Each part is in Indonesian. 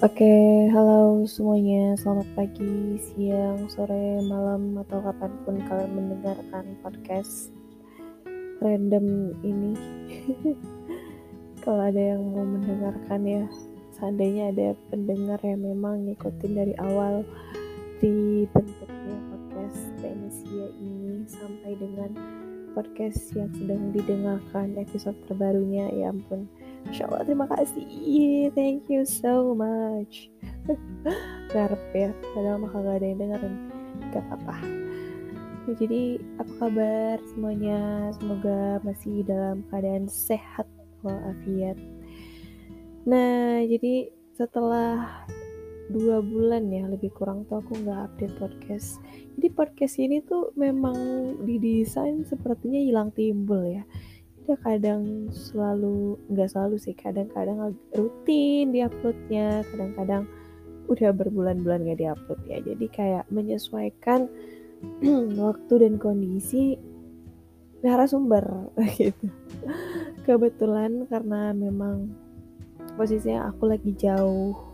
Oke, halo semuanya. Selamat pagi, siang, sore, malam, atau kapan pun kalian mendengarkan podcast random ini. Kalau ada yang mau mendengarkan ya, seandainya ada pendengar yang memang ngikutin dari awal dibentuknya podcast Venesia ini sampai dengan podcast yang sedang didengarkan episode terbarunya, ya ampun Masya Allah terima kasih. Thank you so much. Garap ya Padahal mah gak ada yang dengerin. Gak apa-apa. Ya, Jadi apa kabar semuanya? Semoga masih dalam keadaan sehat walafiat. Nah jadi setelah dua bulan ya lebih kurang tuh aku nggak update podcast. Jadi podcast ini tuh memang didesain sepertinya hilang timbul ya dia kadang selalu nggak selalu sih kadang-kadang rutin diuploadnya kadang-kadang udah berbulan-bulan gak diupload ya. Jadi kayak menyesuaikan waktu dan kondisi narasumber gitu. Kebetulan karena memang posisinya aku lagi jauh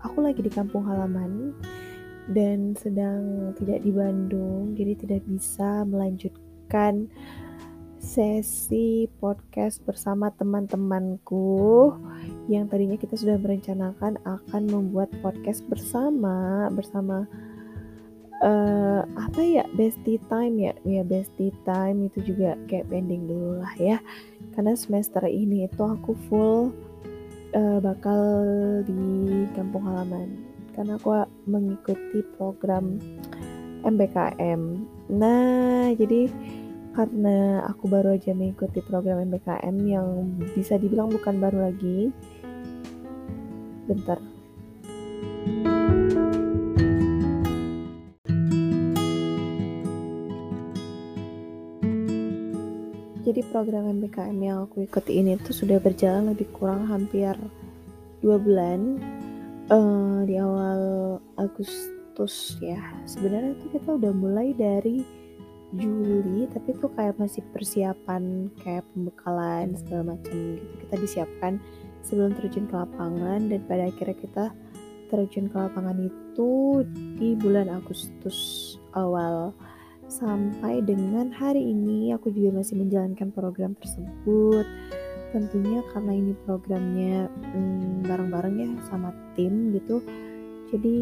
aku lagi di kampung halaman dan sedang tidak di Bandung jadi tidak bisa melanjutkan sesi podcast bersama teman-temanku yang tadinya kita sudah merencanakan akan membuat podcast bersama bersama uh, apa ya bestie time ya? Ya bestie time itu juga kayak pending dulu lah ya. Karena semester ini itu aku full uh, bakal di kampung halaman. Karena aku mengikuti program MBKM nah jadi karena aku baru aja mengikuti program MBKM yang bisa dibilang bukan baru lagi. Bentar. Jadi program MBKM yang aku ikuti ini tuh sudah berjalan lebih kurang hampir dua bulan uh, di awal Agustus ya. Sebenarnya tuh kita udah mulai dari Juli tapi tuh kayak masih persiapan kayak pembekalan segala macam gitu. Kita disiapkan sebelum terjun ke lapangan dan pada akhirnya kita terjun ke lapangan itu di bulan Agustus awal. Sampai dengan hari ini aku juga masih menjalankan program tersebut. Tentunya karena ini programnya hmm, bareng-bareng ya sama tim gitu. Jadi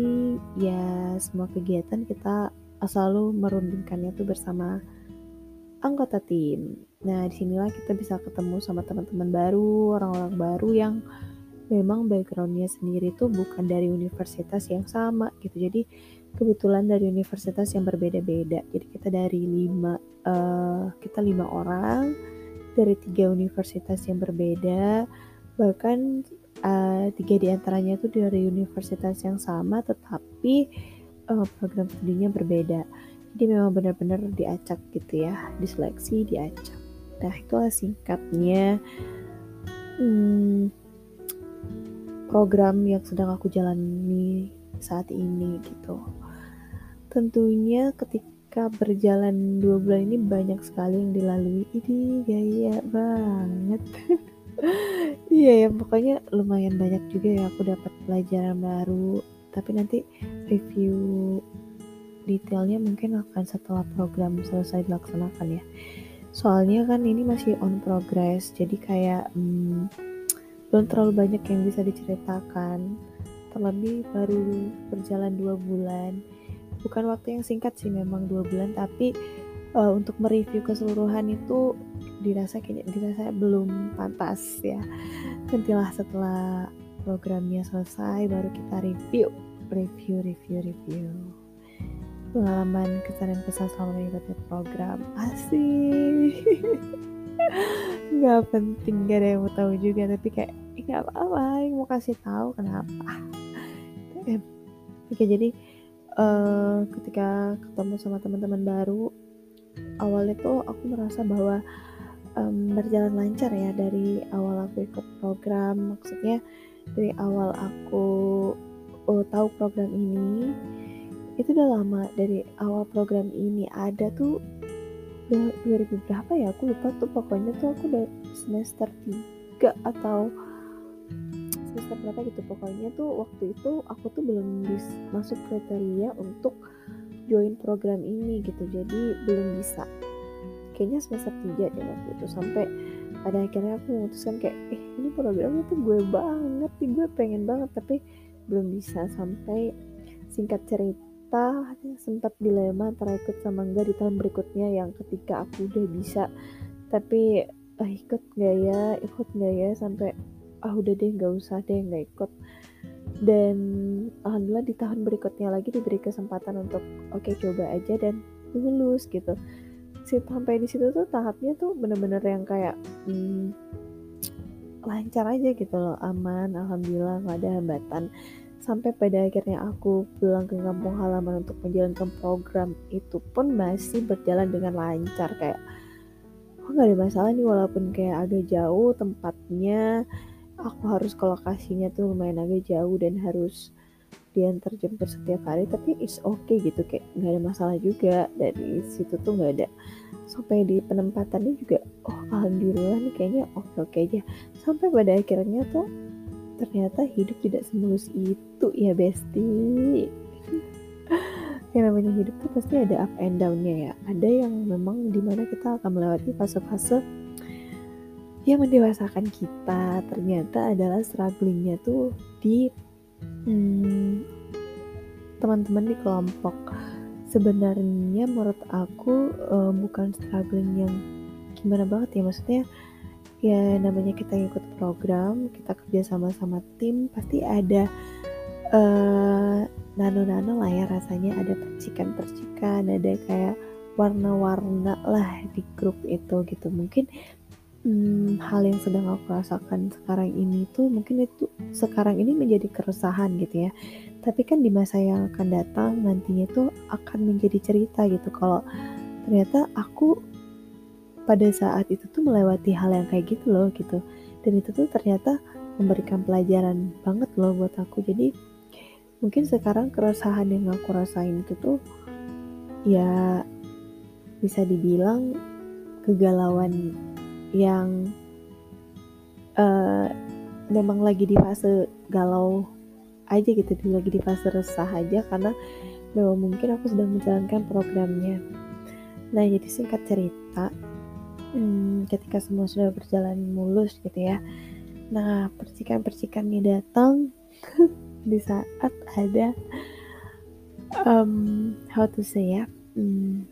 ya semua kegiatan kita selalu merundingkannya tuh bersama anggota tim. Nah, di sinilah kita bisa ketemu sama teman-teman baru, orang-orang baru yang memang backgroundnya sendiri tuh bukan dari universitas yang sama gitu. Jadi kebetulan dari universitas yang berbeda-beda. Jadi kita dari lima, uh, kita lima orang dari tiga universitas yang berbeda. Bahkan uh, tiga di antaranya tuh dari universitas yang sama, tetapi uh, program studinya berbeda. Jadi memang benar-benar diacak gitu ya, diseleksi, diacak. Nah itulah singkatnya hmm, program yang sedang aku jalani saat ini gitu. Tentunya ketika berjalan dua bulan ini banyak sekali yang dilalui. Ini gaya banget. Iya ya, pokoknya lumayan banyak juga ya aku dapat pelajaran baru, tapi nanti review detailnya mungkin akan setelah program selesai dilaksanakan ya. Soalnya kan ini masih on progress jadi kayak hmm, belum terlalu banyak yang bisa diceritakan. Terlebih baru berjalan dua bulan. Bukan waktu yang singkat sih memang dua bulan tapi uh, untuk mereview keseluruhan itu dirasa kayaknya dirasa belum pantas ya. Nantilah setelah programnya selesai baru kita review review review review. Pengalaman kesan dan pesan selama mengikuti program. Asik. Nggak penting gak ada yang mau tahu juga tapi kayak nggak apa-apa yang mau kasih tahu kenapa? Oke jadi uh, ketika ketemu sama teman-teman baru awalnya tuh aku merasa bahwa um, berjalan lancar ya dari awal aku ikut program. Maksudnya dari awal aku oh, tahu program ini? Itu udah lama dari awal program ini. Ada tuh 2000 berapa ya? Aku lupa tuh. Pokoknya tuh aku udah semester 3 atau semester berapa gitu. Pokoknya tuh waktu itu aku tuh belum masuk kriteria untuk join program ini gitu. Jadi belum bisa. Kayaknya semester 3 deh waktu itu. Sampai pada akhirnya aku memutuskan kayak eh ini programnya tuh gue banget nih. Gue pengen banget tapi belum bisa sampai singkat cerita sempat dilema antara ikut sama enggak di tahun berikutnya yang ketika aku udah bisa. Tapi ah, ikut nggak ya ikut nggak ya sampai ah udah deh nggak usah deh nggak ikut. Dan alhamdulillah di tahun berikutnya lagi diberi kesempatan untuk oke okay, coba aja dan lulus gitu. Sampai di situ tuh tahapnya tuh bener-bener yang kayak hmm, lancar aja gitu loh aman alhamdulillah nggak ada hambatan. Sampai pada akhirnya aku pulang ke kampung halaman untuk menjalankan program itu pun masih berjalan dengan lancar. Kayak kok nggak ada masalah nih walaupun kayak agak jauh tempatnya aku harus ke lokasinya tuh lumayan agak jauh dan harus diantar jemput setiap hari tapi it's okay gitu kayak nggak ada masalah juga. Dari situ tuh nggak ada sampai di penempatannya juga oh alhamdulillah nih kayaknya oke oke aja. Sampai pada akhirnya tuh ternyata hidup tidak semulus itu ya besti yang namanya hidup tuh pasti ada up and downnya ya. Ada yang memang di mana kita akan melewati fase-fase yang mendewasakan kita. Ternyata adalah strugglingnya tuh di hmm, teman-teman di kelompok sebenarnya menurut aku uh, bukan struggling yang gimana banget ya maksudnya ya namanya kita ikut program kita kerja sama-sama tim pasti ada uh, nano-nano lah ya rasanya ada percikan-percikan ada kayak warna-warna lah di grup itu gitu. Mungkin hmm, hal yang sedang aku rasakan sekarang ini tuh mungkin itu sekarang ini menjadi keresahan gitu ya. Tapi kan di masa yang akan datang nantinya tuh akan menjadi cerita gitu. Kalau ternyata aku pada saat itu tuh melewati hal yang kayak gitu loh gitu. Dan itu tuh ternyata memberikan pelajaran banget loh buat aku. Jadi mungkin sekarang keresahan yang aku rasain itu tuh ya bisa dibilang kegalauan yang uh, memang lagi di fase galau aja gitu lagi di fase resah aja karena memang mungkin aku sedang menjalankan programnya. Nah jadi singkat cerita hmm, ketika semua sudah berjalan mulus gitu ya nah percikan-percikannya datang di saat ada um, how to say ya hmm,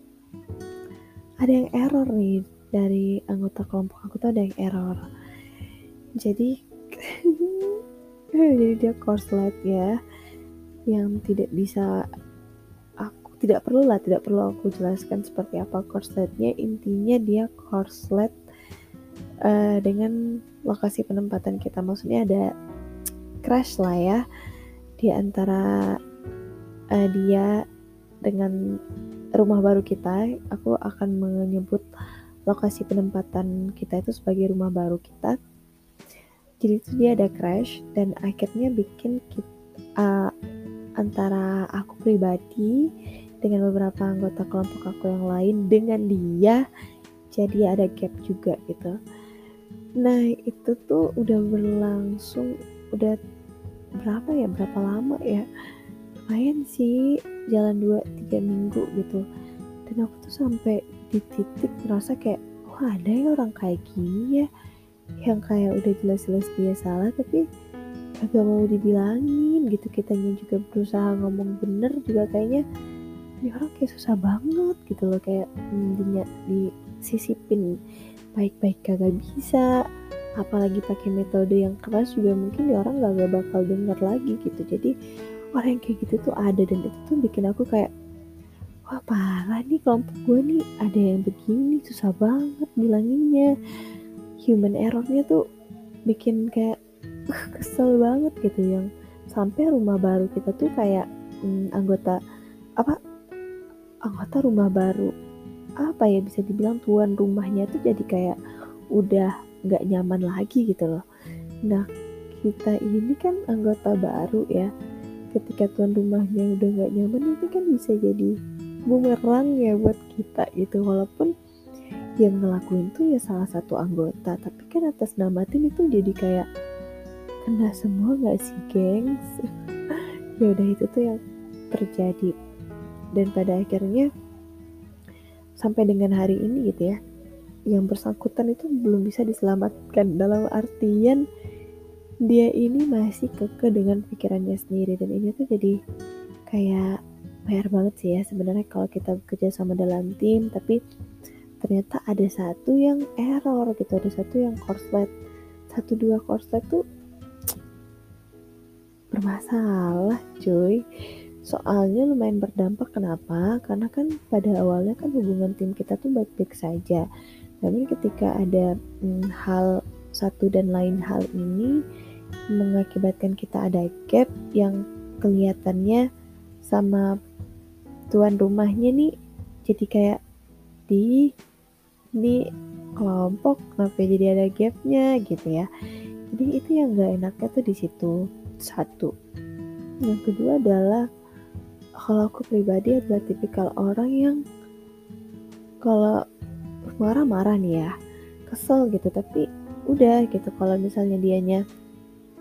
ada yang error nih dari anggota kelompok aku tuh ada yang error. Jadi jadi dia korslet ya yang tidak bisa aku tidak perlu lah tidak perlu aku jelaskan seperti apa korsletnya. Intinya dia korslet uh, dengan lokasi penempatan kita. Maksudnya ada crash lah ya di antara uh, dia dengan rumah baru kita. Aku akan menyebut lokasi penempatan kita itu sebagai rumah baru kita. Jadi itu dia ada crash dan akhirnya bikin kita, uh, antara aku pribadi dengan beberapa anggota kelompok aku yang lain dengan dia jadi ada gap juga gitu. Nah itu tuh udah berlangsung udah berapa ya berapa lama ya? Lumayan sih jalan 2-3 minggu gitu. Dan aku tuh sampai di titik merasa kayak wah ada ya orang kayak gini ya yang kayak udah jelas-jelas dia salah tapi agak mau dibilangin gitu. Kitanya juga berusaha ngomong bener juga kayaknya ini orang kayak susah banget gitu loh. Kayak hmm, di, sisipin baik-baik kagak bisa apalagi pakai metode yang keras juga mungkin dia orang gak, gak bakal denger lagi gitu. Jadi orang yang kayak gitu tuh ada dan itu tuh bikin aku kayak wah parah nih kelompok gue nih. Ada yang begini susah banget bilanginnya. Human errornya tuh bikin kayak kesel banget gitu. Yang sampai rumah baru kita tuh kayak hmm, anggota apa anggota rumah baru apa ya bisa dibilang tuan rumahnya tuh jadi kayak udah nggak nyaman lagi gitu loh. Nah kita ini kan anggota baru ya. Ketika tuan rumahnya udah nggak nyaman itu kan bisa jadi bumerang ya buat kita gitu. Walaupun yang ngelakuin tuh ya salah satu anggota tapi kan atas nama tim itu jadi kayak kena semua gak sih gengs? Ya udah itu tuh yang terjadi. Dan pada akhirnya sampai dengan hari ini gitu ya yang bersangkutan itu belum bisa diselamatkan. Dalam artian dia ini masih keke dengan pikirannya sendiri dan ini tuh jadi kayak PR banget sih ya sebenarnya kalau kita bekerja sama dalam tim tapi ternyata ada satu yang error gitu ada satu yang korslet. Satu dua korslet tuh bermasalah cuy. Soalnya lumayan berdampak kenapa? Karena kan pada awalnya kan hubungan tim kita tuh baik-baik saja. Namun ketika ada hmm, hal satu dan lain hal ini mengakibatkan kita ada gap yang kelihatannya sama tuan rumahnya nih jadi kayak di di kelompok kenapa jadi ada gapnya? Gitu ya. Jadi itu yang gak enaknya tuh di situ. Satu. Yang kedua adalah kalau aku pribadi adalah tipikal orang yang kalau marah-marah nih ya kesel gitu tapi udah gitu kalau misalnya dianya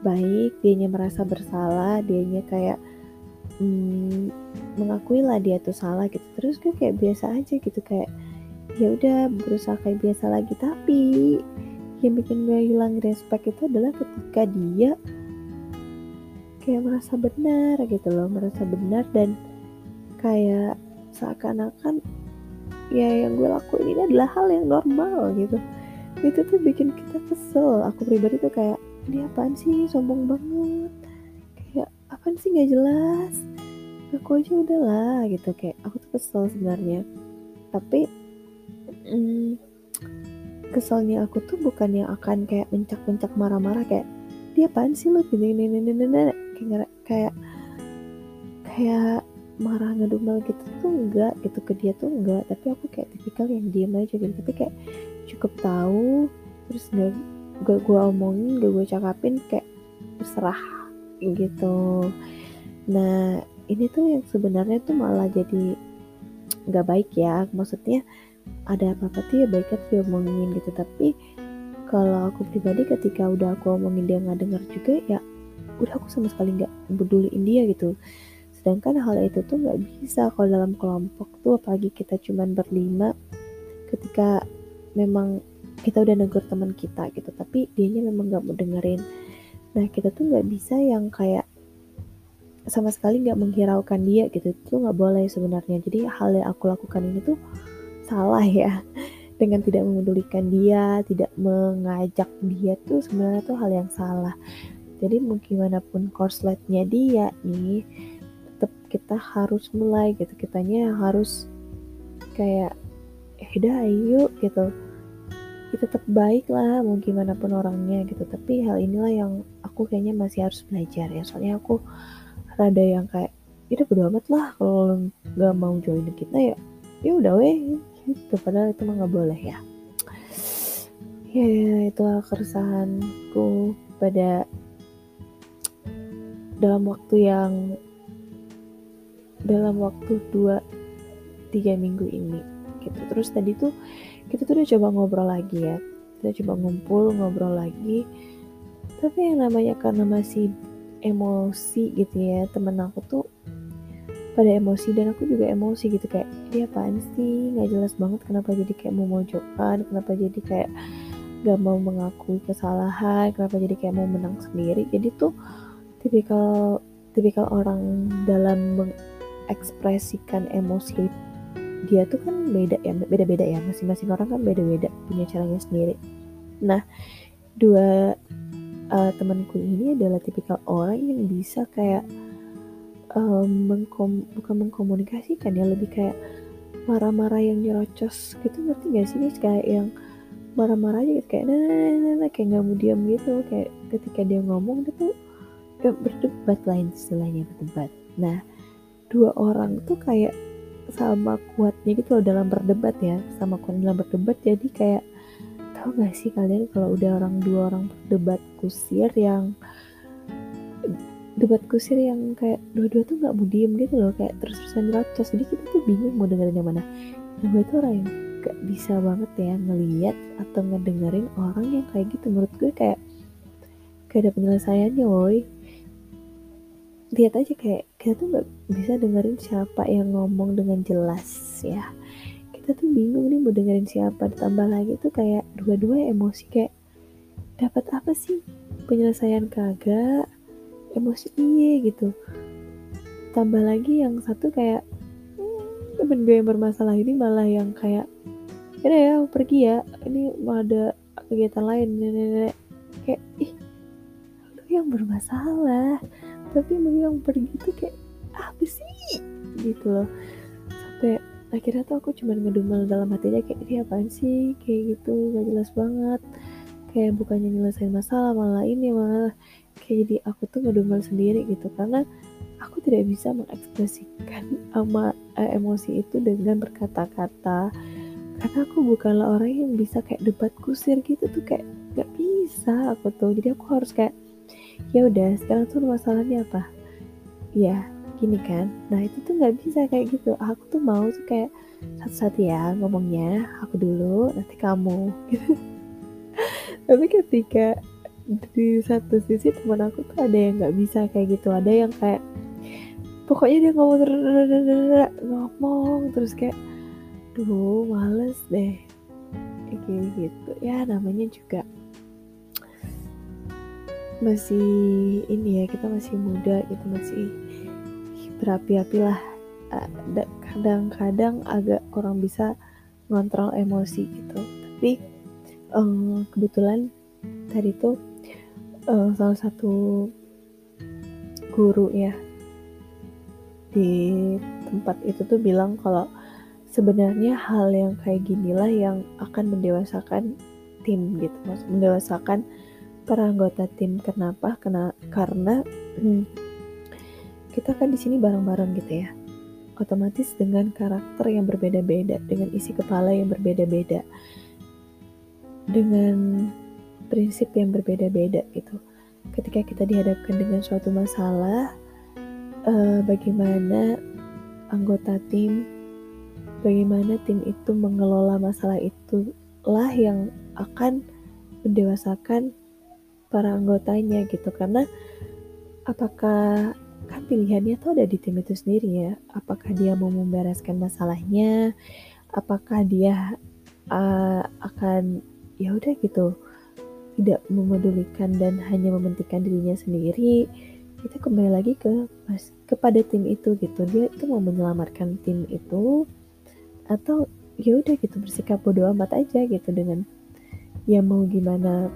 baik dianya merasa bersalah dianya kayak hmm, mengakui lah dia tuh salah gitu. Terus gue kayak biasa aja gitu kayak ya udah berusaha kayak biasa lagi. Tapi yang bikin gue hilang respect itu adalah ketika dia kayak merasa benar gitu loh merasa benar dan kayak seakan-akan ya yang gue lakuin ini adalah hal yang normal gitu. Itu tuh bikin kita kesel. Aku pribadi tuh kayak dia apaan sih? Sombong banget. Apaan sih? Nggak jelas aku aja udahlah gitu. Kayak aku tuh kesel sebenarnya. Tapi hmm, keselnya aku tuh bukan yang akan kayak mencak-mencak marah-marah kayak dia apaan sih lo gini gini gini gini kayak kayak kayak marah ngedumel gitu tuh enggak gitu. Ke dia tuh enggak. Tapi aku kayak tipikal yang diam aja gitu. Tapi kayak cukup tahu terus gak, gak gue omongin gak gue cakapin kayak terserah gitu. Nah ini tuh yang sebenarnya tuh malah jadi nggak baik ya. Maksudnya ada apa-apa tuh ya baiknya tuh diomongin gitu. Tapi kalau aku pribadi ketika udah aku omongin dia nggak dengar juga ya udah aku sama sekali nggak peduliin dia gitu. Sedangkan hal itu tuh nggak bisa kalau dalam kelompok tuh apalagi kita cuman berlima ketika memang kita udah negur teman kita gitu tapi dianya memang nggak mau dengerin. Nah kita tuh nggak bisa yang kayak sama sekali nggak menghiraukan dia gitu. Itu nggak boleh sebenarnya. Jadi hal yang aku lakukan ini tuh salah ya. Dengan tidak memedulikan dia tidak mengajak dia tuh sebenarnya tuh hal yang salah. Jadi mungkin mana pun korsletnya dia nih tetap kita harus mulai gitu. Kitanya harus kayak eh udah ayo gitu. Ya tetap baik lah mau gimana pun orangnya gitu. Tapi hal inilah yang aku kayaknya masih harus belajar ya. Soalnya aku rada yang kayak itu bodo amat lah kalau nggak mau join kita ya. Ya udah weh gitu. Padahal itu mah nggak boleh ya. Ya itulah keresahanku pada dalam waktu yang dalam waktu dua tiga minggu ini gitu. Terus tadi tuh kita tuh udah coba ngobrol lagi ya. Kita coba ngumpul ngobrol lagi. Tapi yang namanya karena masih emosi gitu ya. Temen aku tuh pada emosi dan aku juga emosi gitu kayak dia apaan sih? Nggak jelas banget kenapa jadi kayak mau mojokan kenapa jadi kayak gak mau mengakui kesalahan kenapa jadi kayak mau menang sendiri. Jadi tuh tipikal tipikal orang dalam mengekspresikan emosi dia tuh kan beda ya beda-beda ya. Masing-masing orang kan beda-beda punya caranya sendiri. Nah dua uh, temanku ini adalah tipikal orang yang bisa kayak um, mengkom bukan mengkomunikasikan ya lebih kayak marah-marah yang nyerocos gitu ngerti gak sih? Guys kayak yang marah-marah aja gitu kayak nah, nah, nah, nah, nah kayak nggak mau diam gitu kayak ketika dia ngomong dia tuh berdebat lain istilahnya berdebat. Nah dua orang tuh kayak sama kuatnya gitu loh dalam berdebat ya sama kuat dalam berdebat jadi kayak tau gak sih kalian kalau udah orang dua orang berdebat kusir yang debat kusir yang kayak dua-dua tuh nggak mau diem gitu loh kayak terus-terusan nyerocos jadi kita tuh bingung mau dengerin yang mana. Nah gue tuh orang yang gak bisa banget ya ngeliat atau ngedengerin orang yang kayak gitu. Menurut gue kayak gak ada penyelesaiannya woi lihat aja kayak kita tuh nggak bisa dengerin siapa yang ngomong dengan jelas ya kita tuh bingung nih mau dengerin siapa. Ditambah lagi tuh kayak dua-dua emosi kayak dapat apa sih? Penyelesaian kagak? Emosi iya gitu. Tambah lagi yang satu kayak hmm, temen gue yang bermasalah ini malah yang kayak ya ya pergi ya ini mau ada kegiatan lain nenek kayak ih lu yang bermasalah tapi lu yang pergi tuh kayak apa sih? Gitu loh. Sampai akhirnya tuh aku cuma ngedumel dalam hatinya kayak ini apaan sih? Kayak gitu gak jelas banget. Kayak bukannya nyelesain masalah malah ini malah kayak jadi aku tuh ngedumel sendiri gitu. Karena aku tidak bisa mengekspresikan ama eh, emosi itu dengan berkata-kata. Karena aku bukanlah orang yang bisa kayak debat kusir gitu tuh kayak gak bisa aku tuh. Jadi aku harus kayak ya udah sekarang tuh masalahnya apa? Ya gini kan nah itu tuh nggak bisa kayak gitu. Aku tuh mau tuh kayak satu-satu ya ngomongnya aku dulu nanti kamu. Tapi ketika di satu sisi teman aku tuh ada yang nggak bisa kayak gitu ada yang kayak pokoknya dia ngomong ngomong terus kayak duh males deh. Kayak gitu. Ya namanya juga masih ini ya kita masih muda gitu masih berapi-api lah kadang-kadang agak kurang bisa ngontrol emosi gitu tapi um, kebetulan tadi tuh um, salah satu guru ya di tempat itu tuh bilang kalau sebenarnya hal yang kayak ginilah yang akan mendewasakan tim gitu maksud mendewasakan para anggota tim. Kenapa? Kena, karena hmm, kita kan di sini bareng-bareng gitu ya. Otomatis dengan karakter yang berbeda-beda, dengan isi kepala yang berbeda-beda, dengan prinsip yang berbeda-beda gitu. Ketika kita dihadapkan dengan suatu masalah, uh, bagaimana anggota tim, bagaimana tim itu mengelola masalah itulah yang akan mendewasakan para anggotanya gitu karena apakah kan pilihannya tuh ada di tim itu sendiri ya. Apakah dia mau membereskan masalahnya? Apakah dia uh, akan ya udah gitu tidak memedulikan dan hanya mementingkan dirinya sendiri. Itu kembali lagi ke mas kepada tim itu gitu. Dia itu mau menyelamatkan tim itu atau ya udah gitu bersikap bodoh amat aja gitu dengan ya mau gimana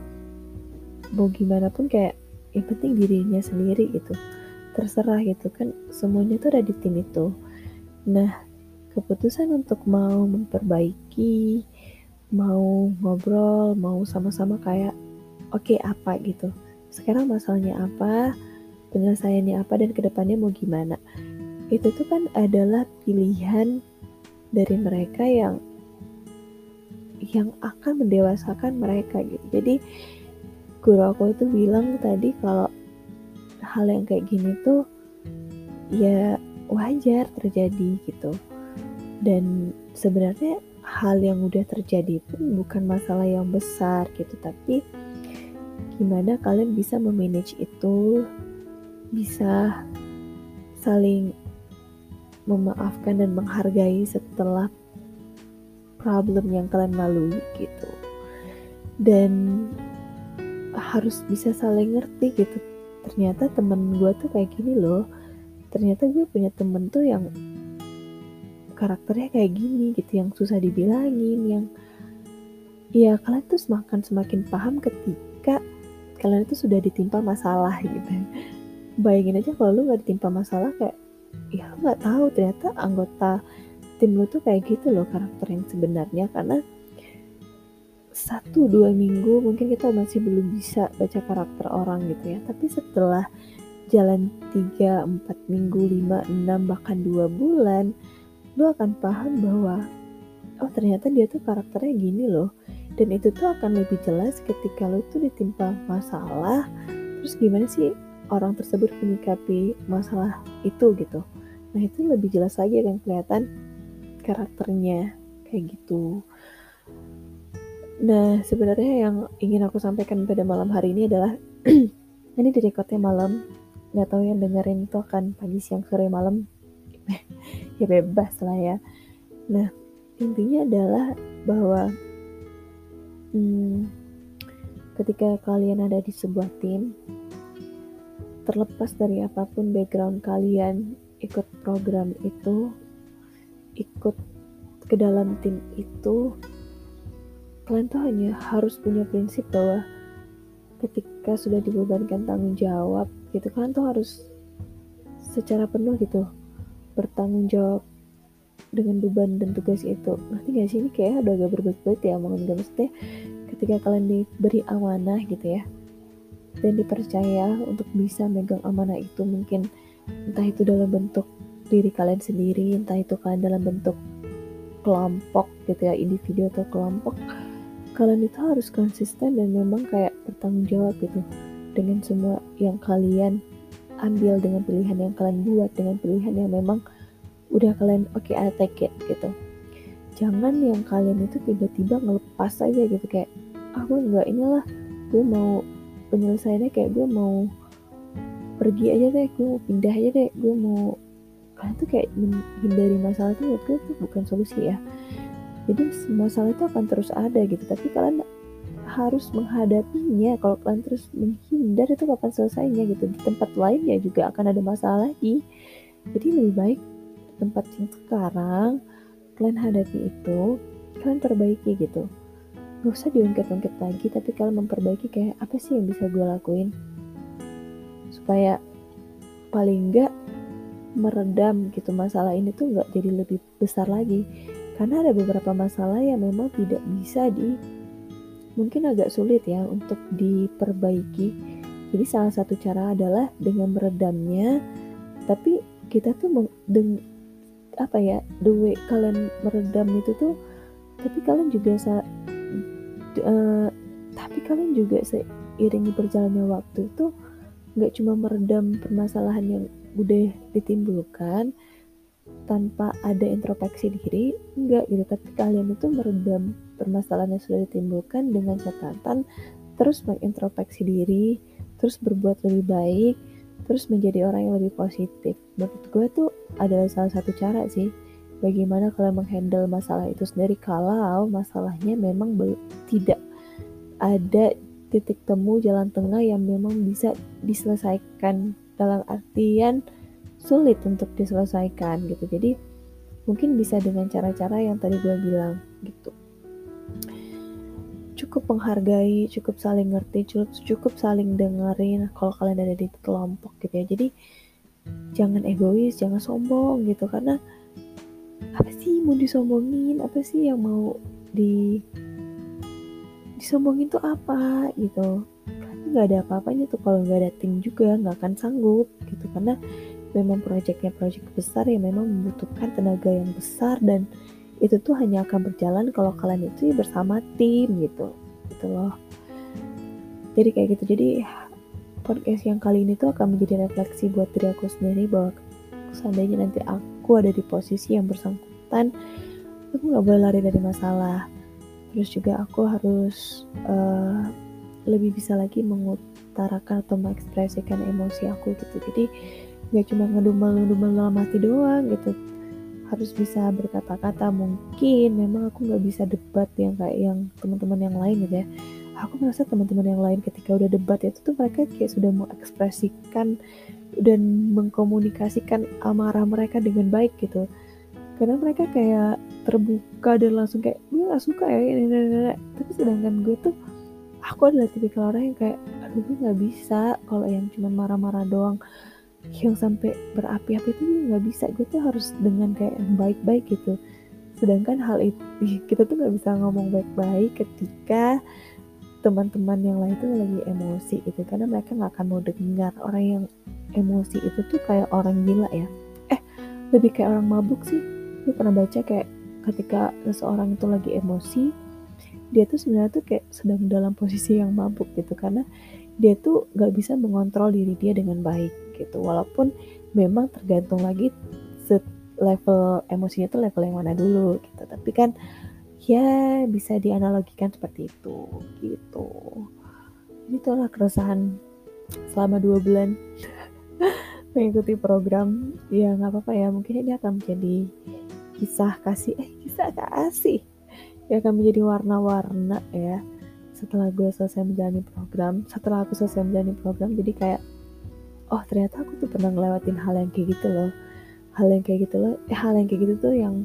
mau gimana pun kayak yang penting dirinya sendiri gitu terserah gitu kan semuanya tuh ada di tim itu. Nah keputusan untuk mau memperbaiki mau ngobrol mau sama-sama kayak oke okay, apa? gitu. Sekarang masalahnya apa penyelesaiannya apa dan ke depannya mau gimana? Itu tuh kan adalah pilihan dari mereka yang yang akan mendewasakan mereka gitu. Jadi guru aku itu bilang tadi kalau hal yang kayak gini tuh ya wajar terjadi gitu. Dan sebenarnya hal yang udah terjadi pun bukan masalah yang besar gitu tapi gimana kalian bisa memanage itu bisa saling memaafkan dan menghargai setelah problem yang kalian lalui gitu. Dan harus bisa saling ngerti gitu ternyata temen gue tuh kayak gini loh. Ternyata gue punya temen tuh yang karakternya kayak gini gitu yang susah dibilangin yang ya kalian tuh semakin semakin paham ketika kalian itu sudah ditimpa masalah gitu. Bayangin aja kalau lu nggak ditimpa masalah kayak ya lu nggak tahu ternyata anggota tim lu tuh kayak gitu loh karakter yang sebenarnya. Karena satu dua minggu mungkin kita masih belum bisa baca karakter orang gitu ya. Tapi setelah jalan tiga empat minggu lima enam bahkan dua bulan lu akan paham bahwa oh ternyata dia tuh karakternya gini loh. Dan itu tuh akan lebih jelas ketika lo tuh ditimpa masalah terus gimana sih orang tersebut menyikapi masalah itu gitu. Nah itu lebih jelas lagi kan kelihatan karakternya kayak gitu Nah, sebenarnya yang ingin aku sampaikan pada malam hari ini adalah ini direkodnya malam. Nggak tahu yang dengerin itu akan pagi siang sore malam. Ya bebas lah ya. Nah intinya adalah bahwa hmm, ketika kalian ada di sebuah tim terlepas dari apa pun background kalian ikut program itu ikut ke dalam tim itu kalian tuh hanya harus punya prinsip bahwa ketika sudah dibebankan tanggung jawab gitu kalian tuh harus secara penuh gitu bertanggung jawab dengan beban dan tugas itu. Ngerti gak sih? Ini kayak udah agak berbalik-balik ya omongan gue maksudnya ketika kalian diberi amanah gitu ya dan dipercaya untuk bisa megang amanah itu mungkin entah itu dalam bentuk diri kalian sendiri entah itu kalian dalam bentuk kelompok gitu ya individu atau kelompok kalian itu harus konsisten dan memang kayak bertanggung jawab gitu dengan semua yang kalian ambil dengan pilihan yang kalian buat dengan pilihan yang memang udah kalian oke okay, I take it gitu. Jangan yang kalian itu tiba-tiba ngelepas aja gitu kayak ah, nggak inilah gue mau penyelesaiannya kayak gue mau pergi aja deh gue mau pindah aja deh gue mau kalian tuh kayak menghindari masalah tuh gue itu bukan solusi ya jadi masalah itu akan terus ada gitu. Tapi kalian harus menghadapinya. Kalau kalian terus menghindar itu kapan selesainya gitu. Di tempat lain ya juga akan ada masalah lagi. Jadi lebih baik tempat yang sekarang kalian hadapi itu kalian perbaiki gitu. Gak usah diungkit-ungkit lagi tapi kalian memperbaiki kayak apa sih yang bisa gue lakuin? Supaya paling enggak meredam gitu masalah ini tuh nggak jadi lebih besar lagi karena ada beberapa masalah yang memang tidak bisa di mungkin agak sulit ya untuk diperbaiki. Jadi salah satu cara adalah dengan meredamnya, tapi kita tuh meng, deng, apa ya, the way kalian meredam itu tuh, tapi kalian juga sa, uh, tapi kalian juga seiring berjalannya waktu itu nggak cuma meredam permasalahan yang udah ditimbulkan, tanpa ada introspeksi diri enggak gitu. Tapi kalian itu meredam permasalahan yang sudah ditimbulkan dengan catatan terus mengintrospeksi diri terus berbuat lebih baik terus menjadi orang yang lebih positif. Menurut gue tuh adalah salah satu cara sih bagaimana kalian menghandle masalah itu sendiri kalau masalahnya memang tidak ada titik temu jalan tengah yang memang bisa diselesaikan. Dalam artian sulit untuk diselesaikan gitu. Jadi mungkin bisa dengan cara-cara yang tadi gue bilang gitu. Cukup menghargai cukup saling ngerti cukup cukup saling dengerin kalau kalian ada di kelompok gitu ya. Jadi jangan egois jangan sombong gitu. Karena apa sih mau disombongin? Apa sih yang mau di disombongin tuh apa? Gitu. Nggak ada apa-apanya tuh. Kalau nggak ada tim juga nggak akan sanggup gitu. Karena memang proyeknya proyek besar yang memang membutuhkan tenaga yang besar dan itu tuh hanya akan berjalan kalau kalian itu bersama tim gitu gitu loh. Jadi kayak gitu. Jadi podcast yang kali ini tuh akan menjadi refleksi buat diri aku sendiri bahwa seandainya nanti aku ada di posisi yang bersangkutan aku nggak boleh lari dari masalah. Terus juga aku harus uh, lebih bisa lagi mengutarakan atau mengekspresikan emosi aku gitu. Jadi gak cuma ngedumel-ngedumel dalam hati doang gitu. Harus bisa berkata-kata mungkin. Memang aku nggak bisa debat yang kayak yang teman-teman yang lain gitu ya. Aku merasa teman-teman yang lain ketika udah debat itu tuh mereka kayak sudah mengekspresikan dan mengkomunikasikan amarah mereka dengan baik gitu. Karena mereka kayak terbuka dan langsung kayak gue gak suka ya ini, ini, ini. tapi sedangkan gue tuh aku adalah tipikal orang yang kayak aduh gue nggak bisa kalau yang cuma marah-marah doang yang sampai berapi-api itu nggak bisa. Gue tuh harus dengan kayak yang baik-baik gitu. Sedangkan hal itu kita tuh nggak bisa ngomong baik-baik ketika teman-teman yang lain tuh lagi emosi gitu. Karena mereka nggak akan mau dengar orang yang emosi itu tuh kayak orang gila ya. Eh lebih kayak orang mabuk sih. Gue pernah baca kayak ketika seseorang itu lagi emosi dia tuh sebenarnya tuh kayak sedang dalam posisi yang mabuk gitu. Karena dia tuh nggak bisa mengontrol diri dia dengan baik gitu. Walaupun memang tergantung lagi level emosinya tuh level yang mana dulu gitu. Tapi kan ya bisa dianalogikan seperti itu gitu. Itulah keresahan selama dua bulan mengikuti program. Ya nggak apa-apa ya. Mungkin ini akan menjadi kisah kasih eh kisah kasih. Ya akan menjadi warna-warna ya. Setelah gue selesai menjalani program setelah aku selesai menjalani program jadi kayak oh ternyata aku tuh pernah ngelewatin hal yang kayak gitu loh. Hal yang kayak gitu loh eh hal yang kayak gitu tuh yang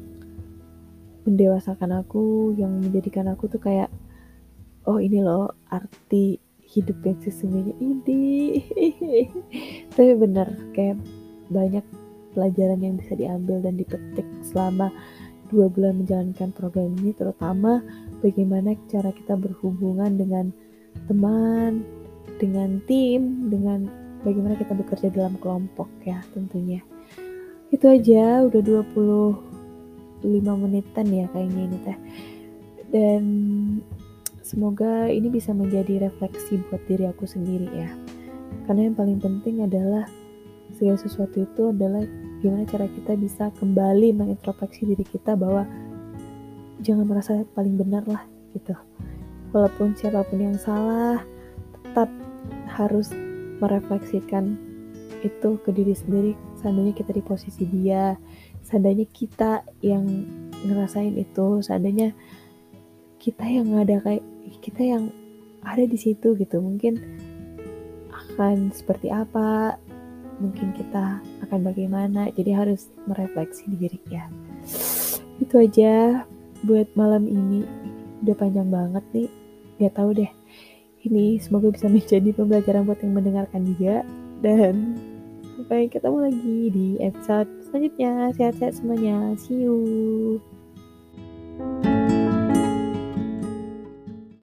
mendewasakan aku yang menjadikan aku tuh kayak oh ini loh arti hidup yang sesungguhnya ini. Tapi bener kayak banyak pelajaran yang bisa diambil dan dipetik selama dua bulan menjalankan program ini terutama bagaimana cara kita berhubungan dengan teman dengan tim dengan bagaimana kita bekerja dalam kelompok ya tentunya itu aja udah 25 menitan ya kayaknya ini teh dan Semoga ini bisa menjadi refleksi buat diri aku sendiri ya. Karena yang paling penting adalah segala sesuatu itu adalah gimana cara kita bisa kembali mengintrospeksi diri kita bahwa jangan merasa paling benar lah gitu. Walaupun siapa pun yang salah, tetap harus merefleksikan itu ke diri sendiri. Seandainya kita di posisi dia, seandainya kita yang ngerasain itu, seandainya kita yang ada kayak kita yang ada di situ gitu. Mungkin akan seperti apa mungkin kita akan bagaimana. Jadi harus merefleksi diri ya. Itu aja buat malam ini. Udah panjang banget nih. Gak tahu deh ini semoga bisa menjadi pembelajaran buat yang mendengarkan juga. Dan sampai ketemu lagi di episode selanjutnya. Sehat-sehat semuanya. See you.